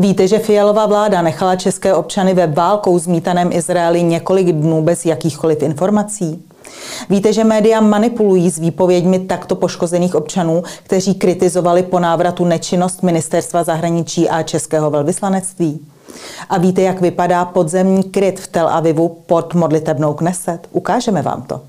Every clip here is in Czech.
Víte, že Fialová vláda nechala české občany ve válkou zmítaném Izraeli několik dnů bez jakýchkoliv informací? Víte, že média manipulují s výpověďmi takto poškozených občanů, kteří kritizovali po návratu nečinnost ministerstva zahraničí a českého velvyslanectví? A víte, jak vypadá podzemní kryt v Tel Avivu pod modlitebnou Kneset? Ukážeme vám to.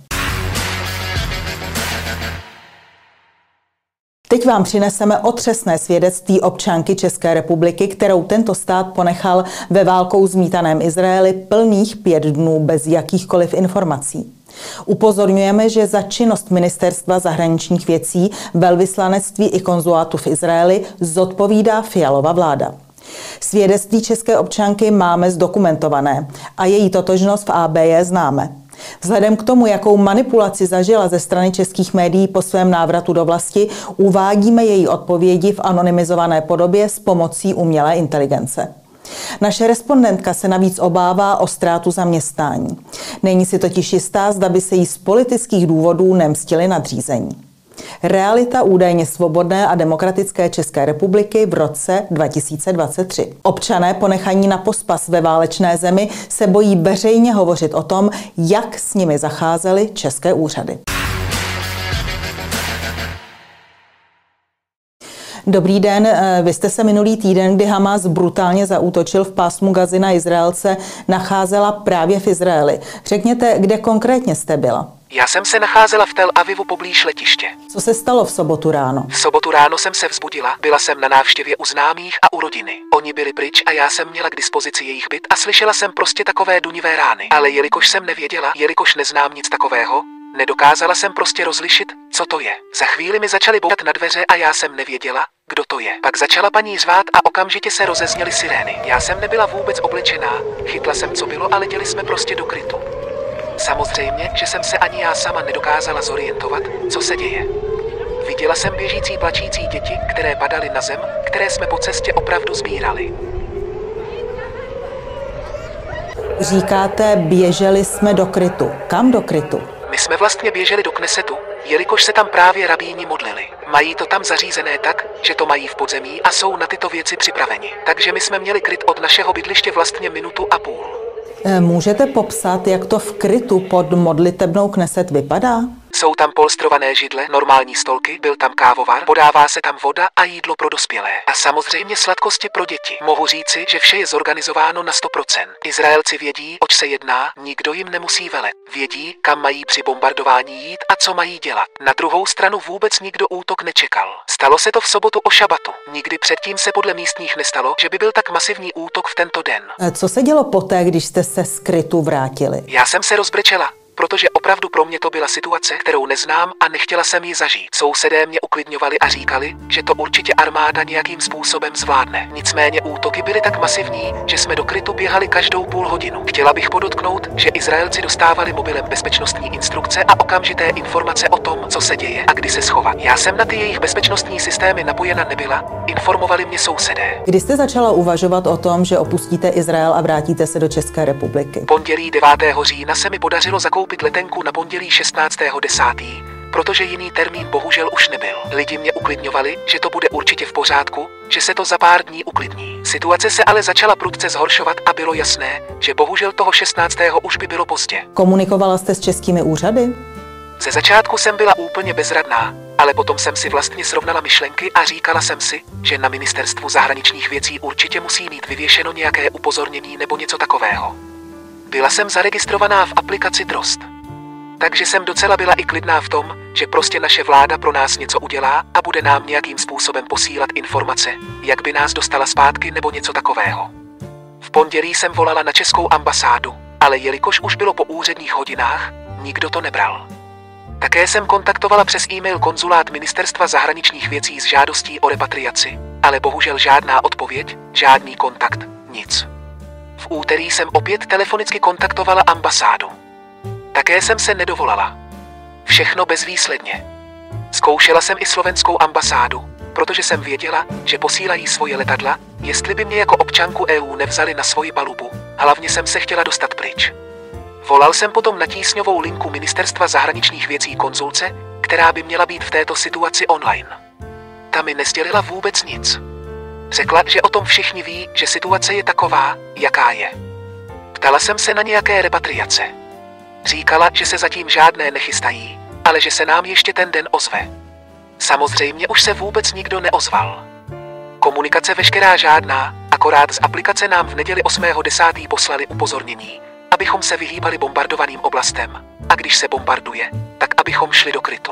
Teď vám přineseme otřesné svědectví občanky České republiky, kterou tento stát ponechal ve válkou zmítaném Izraeli plných pět dnů bez jakýchkoliv informací. Upozorňujeme, že za činnost Ministerstva zahraničních věcí, velvyslanectví i konzulátu v Izraeli zodpovídá Fialova vláda. Svědectví české občanky máme zdokumentované a její totožnost v AB je známe. Vzhledem k tomu, jakou manipulaci zažila ze strany českých médií po svém návratu do vlasti, uvádíme její odpovědi v anonymizované podobě s pomocí umělé inteligence. Naše respondentka se navíc obává o ztrátu zaměstnání. Není si totiž jistá, zda by se jí z politických důvodů nemstili nadřízení. Realita údajně svobodné a demokratické České republiky v roce 2023. Občané ponechaní na pospas ve válečné zemi se bojí veřejně hovořit o tom, jak s nimi zacházely české úřady. Dobrý den, eh, vy jste se minulý týden, kdy Hamas brutálně zaútočil v pásmu Gazy na Izraelce, nacházela právě v Izraeli. Řekněte, kde konkrétně jste byla? Já jsem se nacházela v Tel Avivu poblíž letiště. Co se stalo v sobotu ráno? V sobotu ráno jsem se vzbudila, byla jsem na návštěvě u známých a u rodiny. Oni byli pryč a já jsem měla k dispozici jejich byt a slyšela jsem prostě takové dunivé rány. Ale jelikož jsem nevěděla, jelikož neznám nic takového, nedokázala jsem prostě rozlišit, co to je. Za chvíli mi začaly bouchat na dveře a já jsem nevěděla, kdo to je. Pak začala paní zvát a okamžitě se rozezněly sirény. Já jsem nebyla vůbec oblečená, chytla jsem, co bylo a letěli jsme prostě do krytu. Samozřejmě, že jsem se ani já sama nedokázala zorientovat, co se děje. Viděla jsem běžící plačící děti, které padaly na zem, které jsme po cestě opravdu sbírali. Říkáte, běželi jsme do krytu. Kam do krytu? My jsme vlastně běželi do Knesetu, jelikož se tam právě rabíni modlili. Mají to tam zařízené tak, že to mají v podzemí a jsou na tyto věci připraveni. Takže my jsme měli kryt od našeho bydliště vlastně minutu a půl. Eh, můžete popsat, jak to v krytu pod modlitebnou Kneset vypadá? Jsou tam polstrované židle, normální stolky, byl tam kávovar, podává se tam voda a jídlo pro dospělé. A samozřejmě sladkosti pro děti. Mohu říci, že vše je zorganizováno na 100%. Izraelci vědí, oč se jedná, nikdo jim nemusí velet. Vědí, kam mají při bombardování jít a co mají dělat. Na druhou stranu vůbec nikdo útok nečekal. Stalo se to v sobotu o šabatu. Nikdy předtím se podle místních nestalo, že by byl tak masivní útok v tento den. Eh, co se dělo poté, když jste se z krytu vrátili? Já jsem se rozbrečela protože opravdu pro mě to byla situace, kterou neznám a nechtěla jsem ji zažít. Sousedé mě uklidňovali a říkali, že to určitě armáda nějakým způsobem zvládne. Nicméně útoky byly tak masivní, že jsme do krytu běhali každou půl hodinu. Chtěla bych podotknout, že Izraelci dostávali mobilem bezpečnostní instrukce a okamžité informace o tom, co se děje a kdy se schovat. Já jsem na ty jejich bezpečnostní systémy napojena nebyla, informovali mě sousedé. Kdy jste začala uvažovat o tom, že opustíte Izrael a vrátíte se do České republiky? Pondělí 9. října se mi podařilo zakoupit koupit letenku na pondělí 16.10., protože jiný termín bohužel už nebyl. Lidi mě uklidňovali, že to bude určitě v pořádku, že se to za pár dní uklidní. Situace se ale začala prudce zhoršovat a bylo jasné, že bohužel toho 16. už by bylo pozdě. Komunikovala jste s českými úřady? Ze začátku jsem byla úplně bezradná, ale potom jsem si vlastně srovnala myšlenky a říkala jsem si, že na ministerstvu zahraničních věcí určitě musí mít vyvěšeno nějaké upozornění nebo něco takového. Byla jsem zaregistrovaná v aplikaci Drost. Takže jsem docela byla i klidná v tom, že prostě naše vláda pro nás něco udělá a bude nám nějakým způsobem posílat informace, jak by nás dostala zpátky nebo něco takového. V pondělí jsem volala na českou ambasádu, ale jelikož už bylo po úředních hodinách, nikdo to nebral. Také jsem kontaktovala přes e-mail konzulát Ministerstva zahraničních věcí s žádostí o repatriaci, ale bohužel žádná odpověď, žádný kontakt, nic. V úterý jsem opět telefonicky kontaktovala ambasádu. Také jsem se nedovolala. Všechno bezvýsledně. Zkoušela jsem i slovenskou ambasádu, protože jsem věděla, že posílají svoje letadla, jestli by mě jako občanku EU nevzali na svoji palubu. Hlavně jsem se chtěla dostat pryč. Volal jsem potom na tísňovou linku Ministerstva zahraničních věcí konzulce, která by měla být v této situaci online. Ta mi nesdělila vůbec nic. Řekla, že o tom všichni ví, že situace je taková, jaká je. Ptala jsem se na nějaké repatriace. Říkala, že se zatím žádné nechystají, ale že se nám ještě ten den ozve. Samozřejmě už se vůbec nikdo neozval. Komunikace veškerá žádná, akorát z aplikace nám v neděli 8.10. poslali upozornění, abychom se vyhýbali bombardovaným oblastem. A když se bombarduje, tak abychom šli do krytu.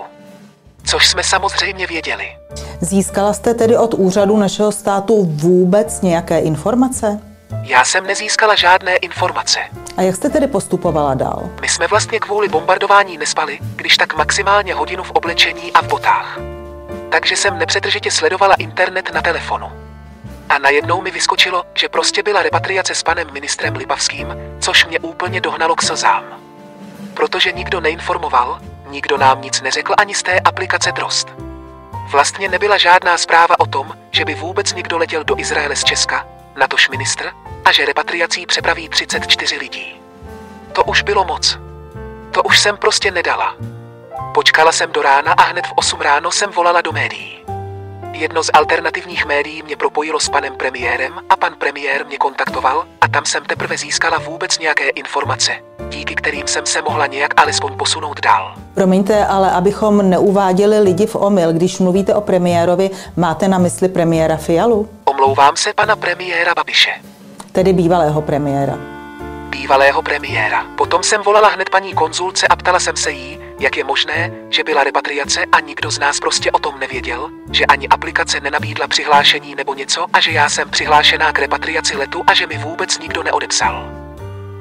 Což jsme samozřejmě věděli. Získala jste tedy od úřadu našeho státu vůbec nějaké informace? Já jsem nezískala žádné informace. A jak jste tedy postupovala dál? My jsme vlastně kvůli bombardování nespali, když tak maximálně hodinu v oblečení a v botách. Takže jsem nepřetržitě sledovala internet na telefonu. A najednou mi vyskočilo, že prostě byla repatriace s panem ministrem Lipavským, což mě úplně dohnalo k slzám. Protože nikdo neinformoval, nikdo nám nic neřekl ani z té aplikace Drost. Vlastně nebyla žádná zpráva o tom, že by vůbec někdo letěl do Izraele z Česka, natož ministr, a že repatriací přepraví 34 lidí. To už bylo moc. To už jsem prostě nedala. Počkala jsem do rána a hned v 8 ráno jsem volala do médií. Jedno z alternativních médií mě propojilo s panem premiérem a pan premiér mě kontaktoval a tam jsem teprve získala vůbec nějaké informace, díky kterým jsem se mohla nějak alespoň posunout dál. Promiňte, ale abychom neuváděli lidi v omyl, když mluvíte o premiérovi, máte na mysli premiéra Fialu? Omlouvám se pana premiéra Babiše. Tedy bývalého premiéra. Bývalého premiéra. Potom jsem volala hned paní konzulce a ptala jsem se jí, jak je možné, že byla repatriace a nikdo z nás prostě o tom nevěděl, že ani aplikace nenabídla přihlášení nebo něco a že já jsem přihlášená k repatriaci letu a že mi vůbec nikdo neodepsal.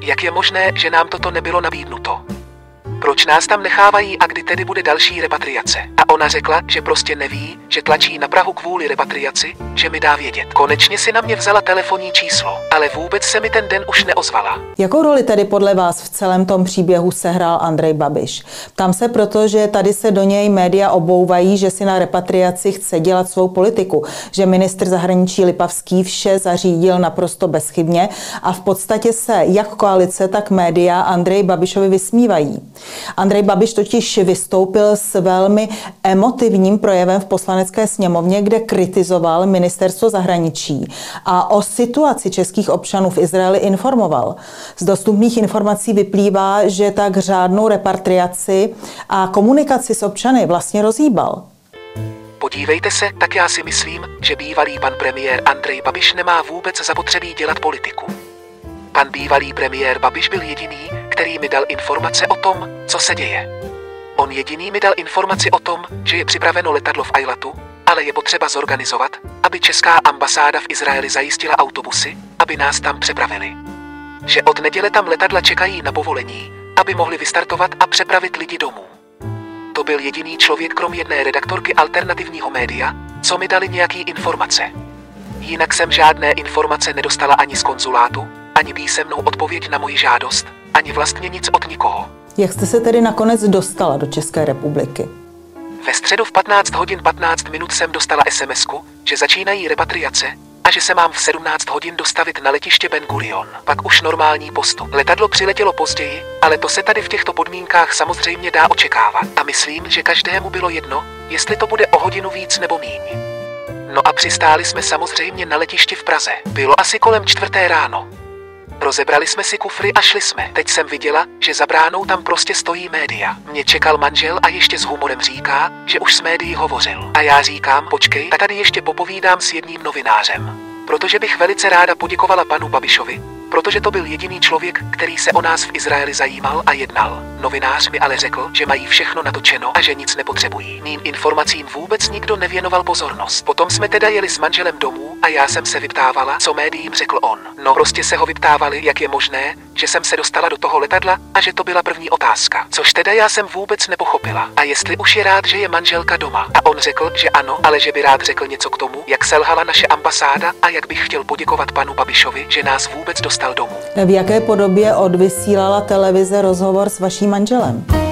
Jak je možné, že nám toto nebylo nabídnuto? Proč nás tam nechávají a kdy tedy bude další repatriace? A ona řekla, že prostě neví, že tlačí na Prahu kvůli repatriaci, že mi dá vědět. Konečně si na mě vzala telefonní číslo, ale vůbec se mi ten den už neozvala. Jakou roli tedy podle vás v celém tom příběhu sehrál Andrej Babiš? Tam se proto, že tady se do něj média obouvají, že si na repatriaci chce dělat svou politiku, že ministr zahraničí Lipavský vše zařídil naprosto bezchybně a v podstatě se jak koalice, tak média Andrej Babišovi vysmívají. Andrej Babiš totiž vystoupil s velmi emotivním projevem v poslanecké sněmovně, kde kritizoval ministerstvo zahraničí a o situaci českých občanů v Izraeli informoval. Z dostupných informací vyplývá, že tak řádnou repatriaci a komunikaci s občany vlastně rozhýbal. Podívejte se, tak já si myslím, že bývalý pan premiér Andrej Babiš nemá vůbec zapotřebí dělat politiku. Pan bývalý premiér Babiš byl jediný, který mi dal informace o tom, co se děje. On jediný mi dal informaci o tom, že je připraveno letadlo v Ailatu, ale je potřeba zorganizovat, aby česká ambasáda v Izraeli zajistila autobusy, aby nás tam přepravili. Že od neděle tam letadla čekají na povolení, aby mohli vystartovat a přepravit lidi domů. To byl jediný člověk krom jedné redaktorky alternativního média, co mi dali nějaký informace. Jinak jsem žádné informace nedostala ani z konzulátu, ani písemnou odpověď na moji žádost, ani vlastně nic od nikoho. Jak jste se tedy nakonec dostala do České republiky? Ve středu v 15 hodin 15 minut jsem dostala sms že začínají repatriace a že se mám v 17 hodin dostavit na letiště Ben Gurion. Pak už normální postup. Letadlo přiletělo později, ale to se tady v těchto podmínkách samozřejmě dá očekávat. A myslím, že každému bylo jedno, jestli to bude o hodinu víc nebo míň. No a přistáli jsme samozřejmě na letišti v Praze. Bylo asi kolem čtvrté ráno. Rozebrali jsme si kufry a šli jsme. Teď jsem viděla, že za bránou tam prostě stojí média. Mě čekal manžel a ještě s humorem říká, že už s médií hovořil. A já říkám, počkej, tak tady ještě popovídám s jedním novinářem. Protože bych velice ráda poděkovala panu Babišovi, protože to byl jediný člověk, který se o nás v Izraeli zajímal a jednal. Novinář mi ale řekl, že mají všechno natočeno a že nic nepotřebují. Mým informacím vůbec nikdo nevěnoval pozornost. Potom jsme teda jeli s manželem domů a já jsem se vyptávala, co médiím řekl on. No prostě se ho vyptávali, jak je možné, že jsem se dostala do toho letadla a že to byla první otázka. Což teda já jsem vůbec nepochopila. A jestli už je rád, že je manželka doma. A on řekl, že ano, ale že by rád řekl něco k tomu, jak selhala naše ambasáda a jak bych chtěl poděkovat panu Babišovi, že nás vůbec dostal domů. V jaké podobě odvysílala televize rozhovor s vaším manželem?